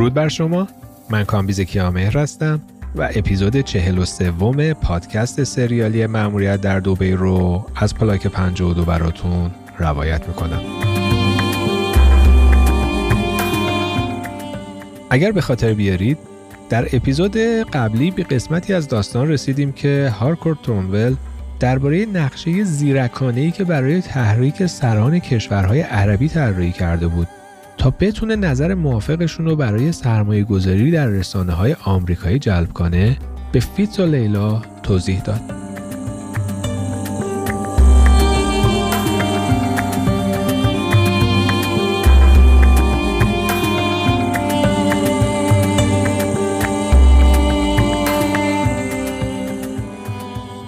درود بر شما. من کامبیز کیامهر هستم و اپیزود چهل و سوم پادکست سریالی ماموریت در دوبی رو از پلاک 52 براتون روایت می‌کنم. اگر به خاطر بیارید در اپیزود قبلی به قسمتی از داستان رسیدیم که هارکورت تورنول درباره نقشه زیرکانه‌ای که برای تحریک سران کشورهای عربی طراحی کرده بود. تا بتونه نظر موافقشون رو برای سرمایه گذاری در رسانه های آمریکایی جلب کنه به فیتز و لیلا توضیح داد.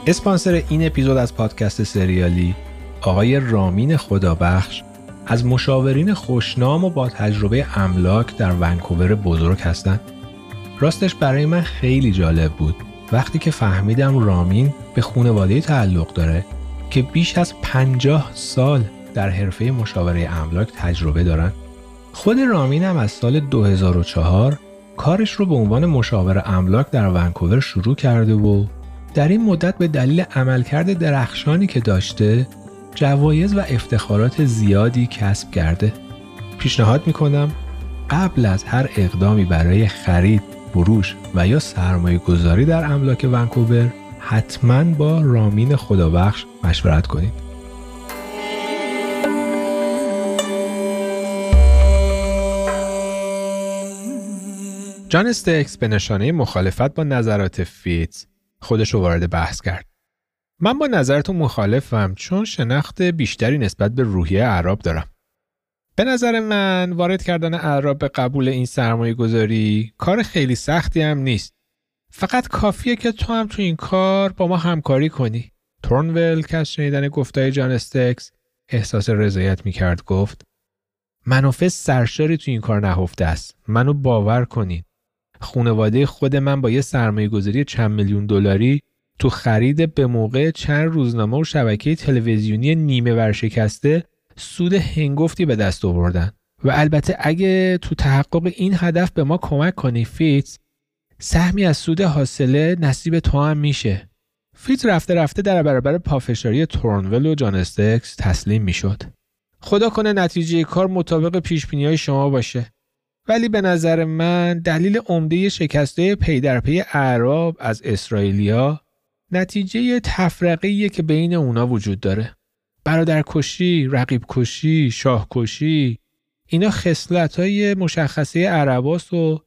اسپانسر این اپیزود از پادکست سریالی آقای رامین خدابخش از مشاورین خوشنام و با تجربه املاک در ونکوور بزرگ هستند. راستش برای من خیلی جالب بود وقتی که فهمیدم رامین به خانواده تعلق داره که بیش از 50 سال در حرفه مشاوره املاک تجربه دارن. خود رامین هم از سال 2004 کارش رو به عنوان مشاور املاک در ونکوور شروع کرده و در این مدت به دلیل عملکرد درخشانی که داشته جوایز و افتخارات زیادی کسب کرده پیشنهاد می‌کنم قبل از هر اقدامی برای خرید، فروش و یا سرمایه گذاری در املاک ونکوور حتما با رامین خدابخش مشورت کنید. جان استکس به نشانه مخالفت با نظرات فیتز خودش رو وارد بحث کرد. من با نظرتون مخالفم چون شناخت بیشتری نسبت به روحیه اعراب دارم. به نظر من وارد کردن اعراب به قبول این سرمایه گذاری کار خیلی سختی هم نیست. فقط کافیه که تو هم تو این کار با ما همکاری کنی. تورنول که از شنیدن گفتای جان استکس احساس رضایت می‌کرد گفت منافع سرشاری تو این کار نهفته است. منو باور کنید. خونواده خود من با یه سرمایه گذاری چند میلیون دلاری تو خرید به موقع چند روزنامه و شبکه تلویزیونی نیمه ورشکسته سود هنگفتی به دست آوردن. و البته اگه تو تحقق این هدف به ما کمک کنی فیتز سهمی از سود حاصله نصیب تو هم میشه. فیتز رفته رفته در برابر پافشاری تورنول و جانستکس تسلیم می‌شد. خدا کنه نتیجه کار مطابق پیش های شما باشه. ولی به نظر من دلیل عمده شکسته پی در پی اعراب از اسرائیلیا نتیجه تفرقه که بین اونا وجود داره. برادر کشی، رقیب کشی، شاه کشی اینا خصلت های مشخصه عرباس و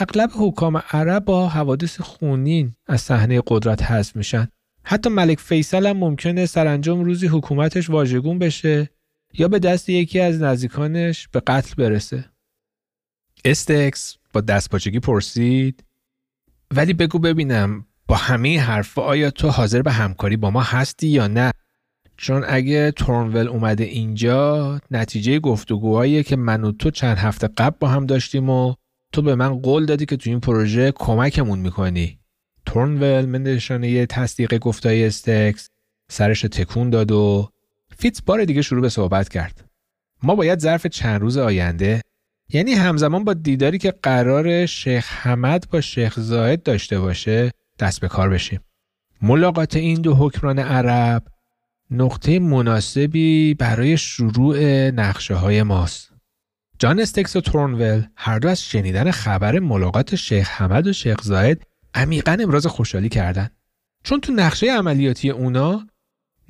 اغلب حکام عرب با حوادث خونین از صحنه قدرت حذف میشن. حتی ملک فیصل هم ممکنه سرانجام روزی حکومتش واژگون بشه یا به دست یکی از نزدیکانش به قتل برسه. استکس با دستپاچگی پرسید ولی بگو ببینم با همه حرف آیا تو حاضر به همکاری با ما هستی یا نه؟ چون اگه تورنول اومده اینجا نتیجه گفتگوهایی که من و تو چند هفته قبل با هم داشتیم و تو به من قول دادی که تو این پروژه کمکمون می‌کنی. تورنول به نشانه تصدیق گفتای استکس سرش تکون داد و فیتز بار دیگه شروع به صحبت کرد. ما باید ظرف چند روز آینده یعنی همزمان با دیداری که قراره شیخ حمد با شیخ زاید داشته باشه دست به کار بشیم. ملاقات این دو حکمران عرب نقطه مناسبی برای شروع نقشه های ماست. جان استکس و تورنول هر دو از شنیدن خبر ملاقات شیخ حمد و شیخ زاید عمیقا امراض خوشحالی کردند چون تو نقشه عملیاتی اونا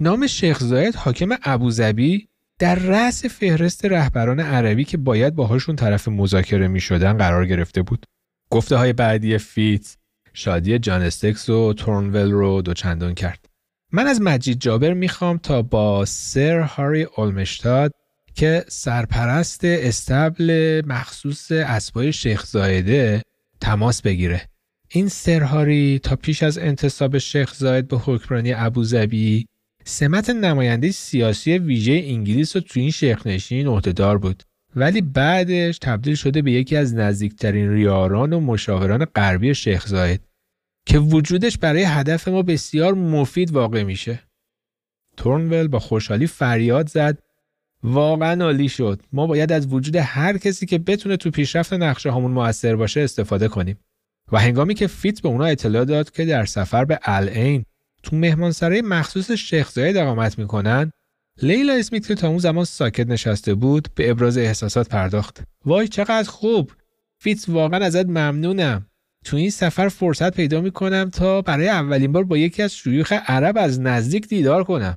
نام شیخ زاید حاکم ابوظبی در رأس فهرست رهبران عربی که باید باهاشون طرف مذاکره می شدن قرار گرفته بود. گفته های بعدی فیت شادی جان استکس و تورنول رو دوچندان کرد. من از مجید جابر می‌خوام تا با سر هاری اولمشتاد که سرپرست استبل مخصوص اسبای شیخ زایده تماس بگیره. این سر هاری تا پیش از انتصاب شیخ زاید به حکمرانی ابوظبی سمت نماینده سیاسی ویژه انگلیس رو تو این شیخنشین عهدهدار بود ولی بعدش تبدیل شده به یکی از نزدیکترین ریاران و مشاوران غربی شیخ زاید که وجودش برای هدف ما بسیار مفید واقع میشه. تورنول با خوشحالی فریاد زد. واقعا عالی شد. ما باید از وجود هر کسی که بتونه تو پیشرفت نقشه همون موثر باشه استفاده کنیم. و هنگامی که فیت به اونا اطلاع داد که در سفر به العین تو مهمانسرای مخصوص شیخ زاید اقامت می‌کنن لیلا اسمیت که تا اون زمان ساکت نشسته بود به ابراز احساسات پرداخت. وای چقدر خوب! فیتز واقعا ازت ممنونم. تو این سفر فرصت پیدا می‌کنم تا برای اولین بار با یکی از شیوخ عرب از نزدیک دیدار کنم.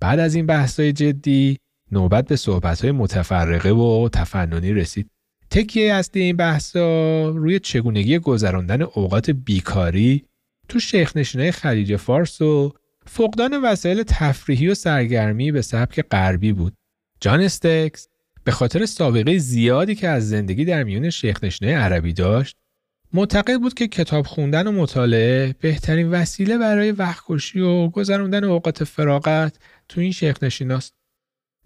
بعد از این بحثای جدی نوبت به صحبتهای متفرقه و تفننی رسید. تکیه اصلی این بحثا روی چگونگی گذراندن اوقات بیکاری تو شیخ نشینای خلیج فارس و فقدان وسایل تفریحی و سرگرمی به سبک غربی بود. جان استکس به خاطر سابقه زیادی که از زندگی در میون شیخ عربی داشت معتقد بود که کتاب خوندن و مطالعه بهترین وسیله برای وقت و گذراندن اوقات فراغت تو این شیخ نشیناست.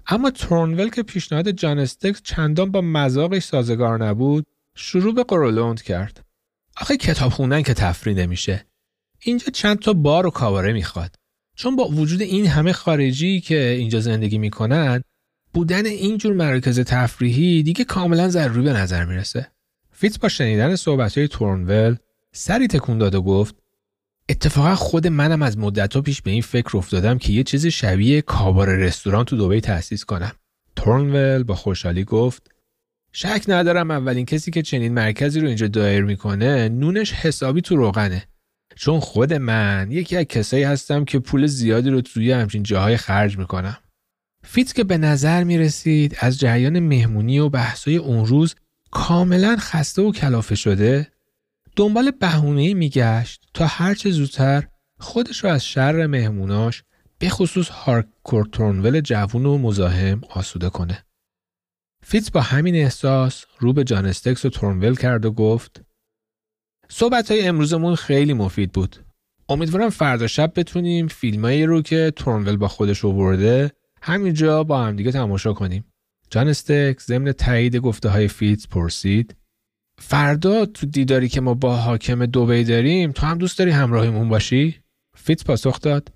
اما تورنول که پیشنهاد جان استکس چندان با مذاقش سازگار نبود شروع به قرولوند کرد. آخه کتاب خوندن که تفریح نمیشه. اینجا چند تا بار و کاواره می‌خواد. چون با وجود این همه خارجی که اینجا زندگی می‌کنن بودن اینجور مراکز تفریحی دیگه کاملا ضروری به نظر می‌رسه. فیتز با شنیدن صحبت های تورنول سری تکون داد و گفت اتفاقا خود منم از مدت پیش به این فکر افتادم که یه چیز شبیه کابار رستوران تو دوبی تأسیس کنم. تورنول با خوشحالی گفت شک ندارم اولین کسی که چنین مرکزی رو اینجا دایر می‌کنه نونش حسابی تو روغنه. چون خود من یکی از کسایی هستم که پول زیادی رو توی همچین جاهای خرج می‌کنم. فیت که به نظر می رسید از جریان مهمونی و بحثای اون روز کاملا خسته و کلافه شده دنبال بهونه میگشت تا هرچه زودتر خودش رو از شر مهموناش به خصوص هارکورت تورنول جوون و مزاحم آسوده کنه. فیتز با همین احساس رو به جان استکس و تورنول کرد و گفت صحبت های امروزمون خیلی مفید بود. امیدوارم فردا شب بتونیم فیلمایی رو که تورنول با خودش آورده همینجا با هم دیگه تماشا کنیم. جان استکس ضمن تایید گفته های فیتز پرسید فردا تو دیداری که ما با حاکم دوبی داریم تو هم دوست داری همراهمون باشی؟ فیتز پاسخ داد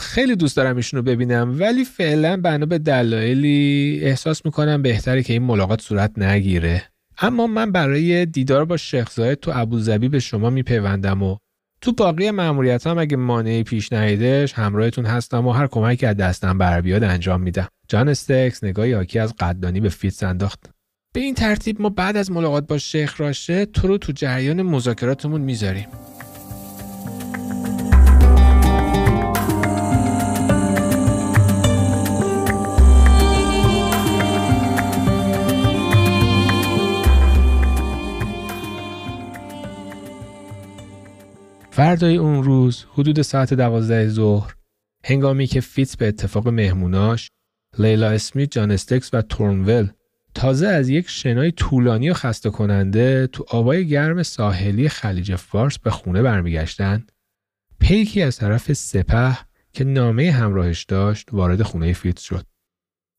خیلی دوست دارم ایشونو ببینم ولی فعلا بنا به دلایلی احساس می‌کنم بهتره که این ملاقات صورت نگیره اما من برای دیدار با شیخ زاید تو ابوظبی به شما میپیوندم و تو باقی مأموریت هم اگه مانعی پیش نیاد همراهتون هستم و هر کمکی از دستم بر بیاد انجام میدم. جان استکس نگاهی حاکی از قدردانی به فیتز انداخت. به این ترتیب ما بعد از ملاقات با شیخ راشد تو رو تو جریان مذاکراتمون می‌ذاریم. فردای اون روز حدود ساعت دوازده ظهر هنگامی که فیتز به اتفاق مهموناش لیلا اسمیت، جان استکس و تورنول تازه از یک شنای طولانی و خسته کننده تو آبای گرم ساحلی خلیج فارس به خونه برمیگشتن پیکی از طرف سپه که نامه‌ای همراهش داشت وارد خونه فیتز شد.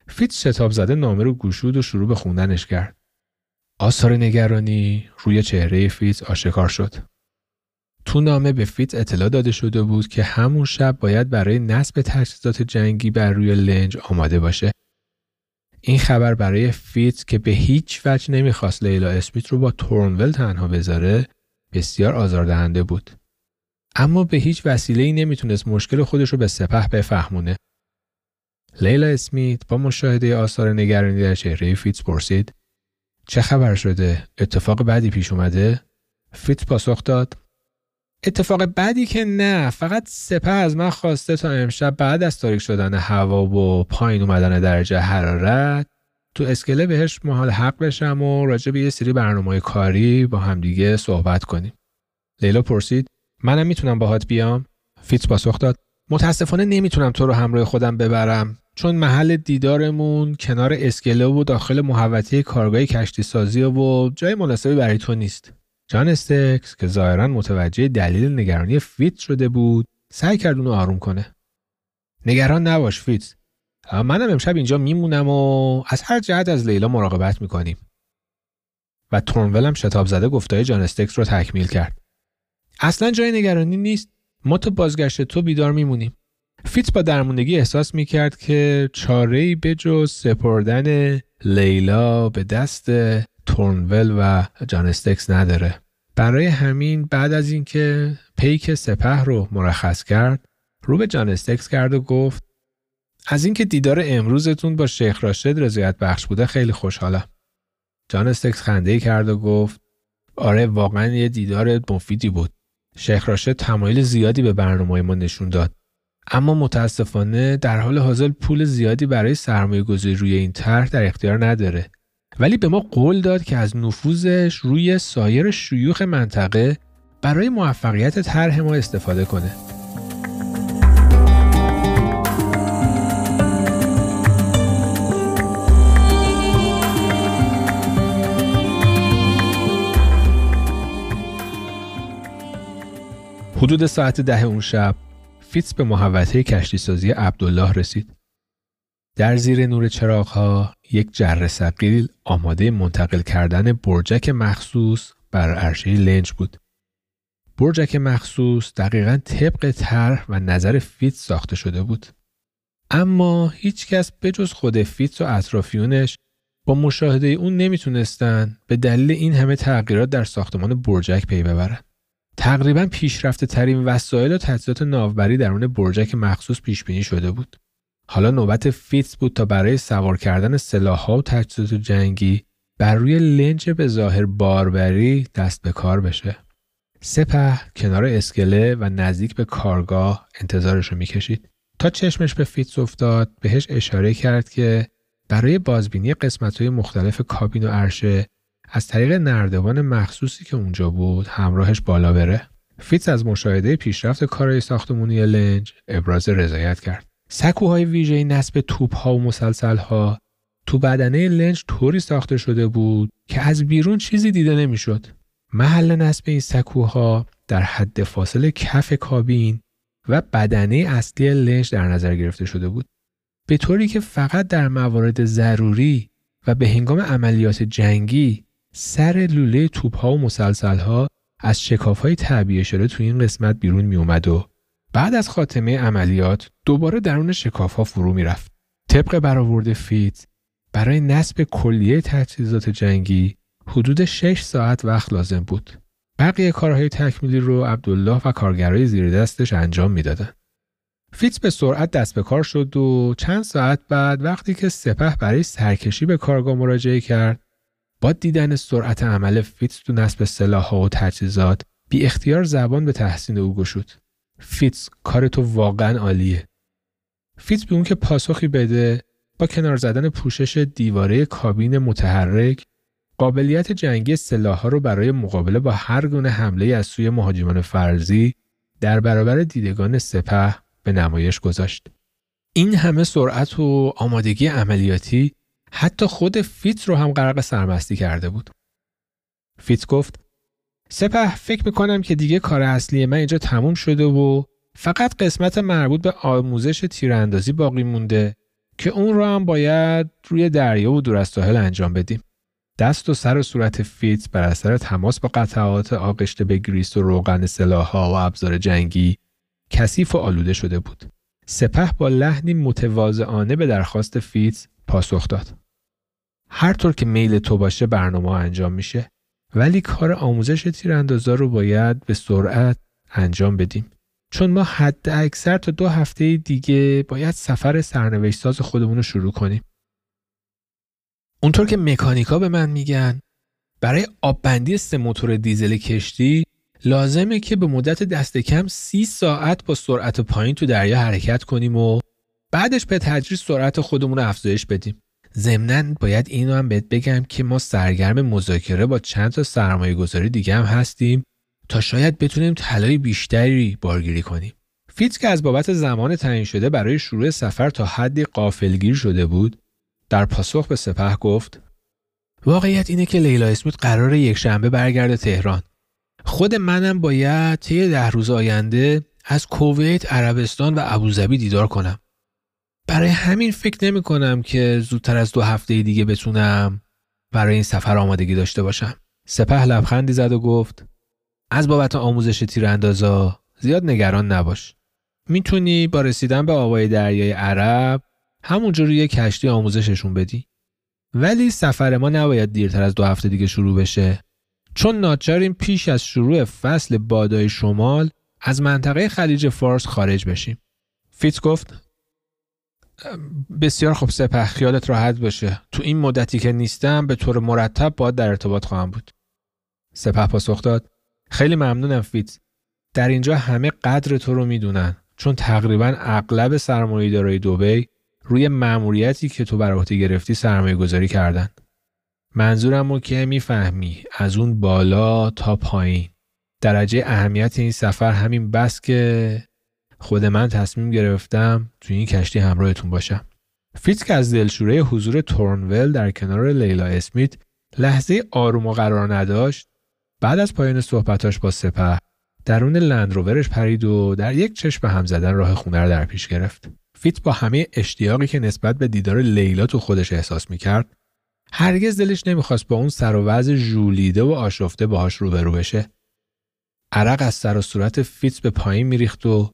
فیتز شتاب زده نامه رو گشود و شروع به خوندنش کرد. آثار نگرانی روی چهره فیتز آشکار شد. تو نامه به فیتز اطلاع داده شده بود که همون شب باید برای نصب تجهیزات جنگی بر روی لنج آماده باشه. این خبر برای فیتز که به هیچ وجه نمی‌خواست لیلا اسمیت رو با تورنول تنها بذاره بسیار آزاردهنده بود. اما به هیچ وسیله ای نمی‌تونست مشکل خودش رو به سپه بفهمونه. لیلا اسمیت با مشاهده آثار نگرانی در چهره فیتز پرسید چه خبر شده؟ اتفاق بعدی پیش اومده؟ فیتز پاسخ داد اتفاق بعدی که نه فقط سپه از من خواسته تا امشب بعد از تاریک شدن هوا و پایین اومدن درجه حرارت تو اسکله بهش محال حق بشم و راجع به یه سری برنامه کاری با همدیگه صحبت کنیم. لیلا پرسید منم می‌تونم باهات بیام؟ فیتز پاسخ داد متاسفانه نمی‌تونم تو رو همراه خودم ببرم چون محل دیدارمون کنار اسکله و داخل محوطه کارگاه کشتی سازی و جای مناسبی برای تو نیست. جان استکس که ظاهرا متوجه دلیل نگرانی فیتز شده بود سعی کرد اونو آروم کنه. نگران نباش فیتز منم امشب اینجا میمونم و از هر جهت از لیلا مراقبت می‌کنیم. و تورنولم شتاب زده گفتای جان استکس رو تکمیل کرد. اصلا جای نگرانی نیست. ما تا بازگشت تو بیدار میمونیم. فیتز با درموندگی احساس می‌کرد که چاره‌ای به جز سپردن لیلا به دست تورنول و جان استکس نداره. برای همین بعد از اینکه پیک سپه رو مرخص کرد رو به جان استکس کرد و گفت از اینکه دیدار امروزتون با شیخ راشد رضایت بخش بوده خیلی خوشحالم. جان استکس خنده کرد و گفت آره واقعا یه دیدار مفیدی بود. شیخ راشد تمایل زیادی به برنامه ما نشون داد. اما متاسفانه در حال حاضر پول زیادی برای سرمایه گذاری روی این طرح در اختیار نداره. ولی به ما قول داد که از نفوذش روی سایر شیوخ منطقه برای موفقیت طرح ما استفاده کنه. حدود ساعت ده اون شب فیتس به محوطه کشتی سازی عبدالله رسید. در زیر نور چراغها یک جرثقیل آماده منتقل کردن برجک مخصوص بر عرشه لنج بود. برجک مخصوص دقیقا طبق طرح و نظر فیتس ساخته شده بود. اما هیچ کس به جز خود فیتس و اطرافیونش با مشاهده اون نمی‌تونستن به دلیل این همه تغییرات در ساختمان برجک پی ببرن. تقریبا پیشرفته ترین وسایل و تجهیزات ناوبری درون برجک مخصوص پیش بینی شده بود. حالا نوبت فیتس بود تا برای سوار کردن سلاحها و تجهیزات جنگی بر روی لنج به ظاهر باربری دست به کار بشه. سپه کنار اسکله و نزدیک به کارگاه انتظارش رو می‌کشید. تا چشمش به فیتس افتاد بهش اشاره کرد که برای بازبینی قسمت های مختلف کابین و عرشه از طریق نردبان مخصوصی که اونجا بود همراهش بالا بره. فیتس از مشاهده پیشرفت کارهای ساختمونی لنج ابراز رضایت کرد. سکوهای ویژه نصب توپ ها و مسلسل ها تو بدنه لنج طوری ساخته شده بود که از بیرون چیزی دیده نمی‌شد. محل نصب این سکوها در حد فاصل کف کابین و بدنه اصلی لنج در نظر گرفته شده بود. به طوری که فقط در موارد ضروری و به هنگام عملیات جنگی سر لوله توپ ها و مسلسل ها از شکاف های تعبیه شده توی این قسمت بیرون می اومد و بعد از خاتمه عملیات دوباره درون شکاف ها فرو می رفت. طبق برآورد فیتس برای نصب کلیه تجهیزات جنگی حدود 6 ساعت وقت لازم بود. بقیه کارهای تکمیلی رو عبدالله و کارگرای زیر دستش انجام می‌دادند. فیتس به سرعت دست به کار شد و چند ساعت بعد وقتی که سپه برای سرکشی به کارگاه مراجعه کرد با دیدن سرعت عمل فیتس تو نصب سلاحها و تجهیزات بی اختیار زبان به تحسین او گشود. فیتس کار تو واقعا عالیه. فیتس بی اون که پاسخی بده با کنار زدن پوشش دیواره کابین متحرک قابلیت جنگی سلاحها رو برای مقابله با هر گونه حمله از سوی مهاجمان فرضی در برابر دیدگان سپه به نمایش گذاشت. این همه سرعت و آمادگی عملیاتی حتی خود فیتس رو هم غرق سرمستی کرده بود. فیتس گفت سپه فکر می‌کنم که دیگه کار اصلی من اینجا تموم شده و فقط قسمت مربوط به آموزش تیراندازی باقی مونده که اون رو هم باید روی دریا و دور ساحل انجام بدیم. دست و سر و صورت فیتس بر اثر تماس با قطعات آغشته به گریس و روغن سلاحها و ابزار جنگی کثیف و آلوده شده بود. سپه با لحنی متواضعانه به درخواست فیتس پاسخ داد. هر طور که میل تو باشه برنامه انجام میشه ولی کار آموزش تیراندازا رو باید به سرعت انجام بدیم. چون ما حد اکثر تا دو هفته دیگه باید سفر سرنوشت ساز خودمون رو شروع کنیم. اونطور که مکانیکا به من میگن برای آببندی سه موتور دیزل کشتی لازمه که به مدت دست کم سی ساعت با سرعت پایین تو دریا حرکت کنیم و بعدش به تدریج سرعت خودمون رو افزایش بدیم. ضمنا باید اینو هم بهت بگم که ما سرگرم مذاکره با چند تا سرمایه گذاری دیگه هم هستیم تا شاید بتونیم طلای بیشتری بارگیری کنیم. فیتز که از بابت زمان تعیین شده برای شروع سفر تا حدی قافلگیر شده بود در پاسخ به سپه گفت واقعیت اینه که لیلا اسمیت قرار یک شنبه برگرده تهران خود منم باید طی ده روز آینده از کویت عربستان و ابوظبی دیدار کنم برای همین فکر نمی کنم که زودتر از دو هفته دیگه بتونم برای این سفر آمادگی داشته باشم. سپه لبخندی زد و گفت از بابت آموزش تیراندازا زیاد نگران نباش. می‌تونی با رسیدن به آبای دریای عرب همونجا روی کشتی آموزششون بدی ولی سفر ما نباید دیرتر از دو هفته دیگه شروع بشه چون ناچاریم پیش از شروع فصل بادای شمال از منطقه خلیج فارس خارج بشیم فیت گفت بسیار خوب سپه خیالت راحت باشه. تو این مدتی که نیستم به طور مرتب باید در ارتباط خواهم بود. سپه پاسخ داد. خیلی ممنونم فیت در اینجا همه قدر تو رو می‌دونن. چون تقریبا اغلب سرمایه‌دارای دوبی روی مأموریتی که تو بر عهده گرفتی سرمایه گذاری کردن. منظورم رو که می‌فهمی. از اون بالا تا پایین. درجه اهمیت این سفر همین بس که خود من تصمیم گرفتم تو این کشتی همراهتون باشم. فیت که از دلشوره حضور تورنول در کنار لیلا اسمیت لحظه آروم و قرار نداشت. بعد از پایان صحبتاش با سپه درون لندروورش پرید و در یک چشم هم زدن راه خونه رو در پیش گرفت. فیتس با همه اشتیاقی که نسبت به دیدار لیلا تو خودش احساس می‌کرد هرگز دلش نمی‌خواست با اون سر و وضع ژولیده و آشفته باهاش روبرو بشه. عرق از سر و صورت فیتس به پایین میریخت و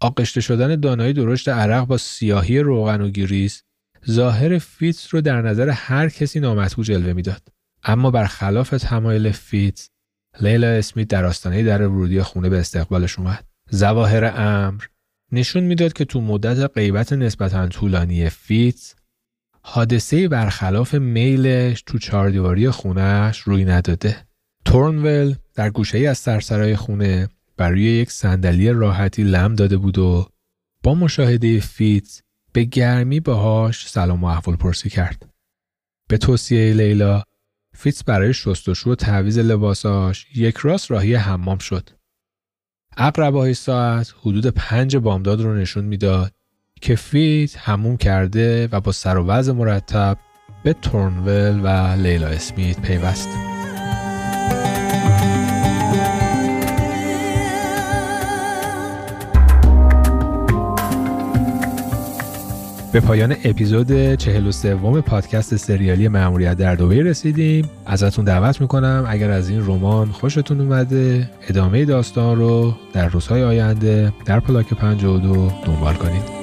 آغشته شدن دانه‌های درشت عرق با سیاهی روغن و گریس ظاهر فیتس رو در نظر هر کسی نامطبوع جلوه می‌داد. اما برخلاف تمایل فیتس لیلا اسمیت در آستانه در ورودی خونه به استقبالش اومد. ظواهر امر نشون می‌داد که تو مدت غیبت نسبتا طولانی فیتس حادثه‌ای برخلاف میلش تو چهاردیواری خونهش روی نداده. تورنول در گوشه ای از سرسرای خونه بر روی یک صندلی راحتی لم داده بود و با مشاهده فیتز به گرمی باهاش سلام و احوال پرسی کرد. به توصیه لیلا فیتز برای شستشو و تعویض لباساش یک راست راهی حمام شد. اقربای ساعت حدود پنج بامداد رو نشون می‌داد که فیت هموم کرده و با سر و وضع مرتب به تورنول و لیلا اسمیت پیوست. به پایان اپیزود 43 پادکست سریالی معمولیت در دوبه رسیدیم. ازتون دعوت می‌کنم اگر از این رمان خوشتون اومده ادامه داستان رو در روزهای آینده در پلاک 52 دنبال کنید.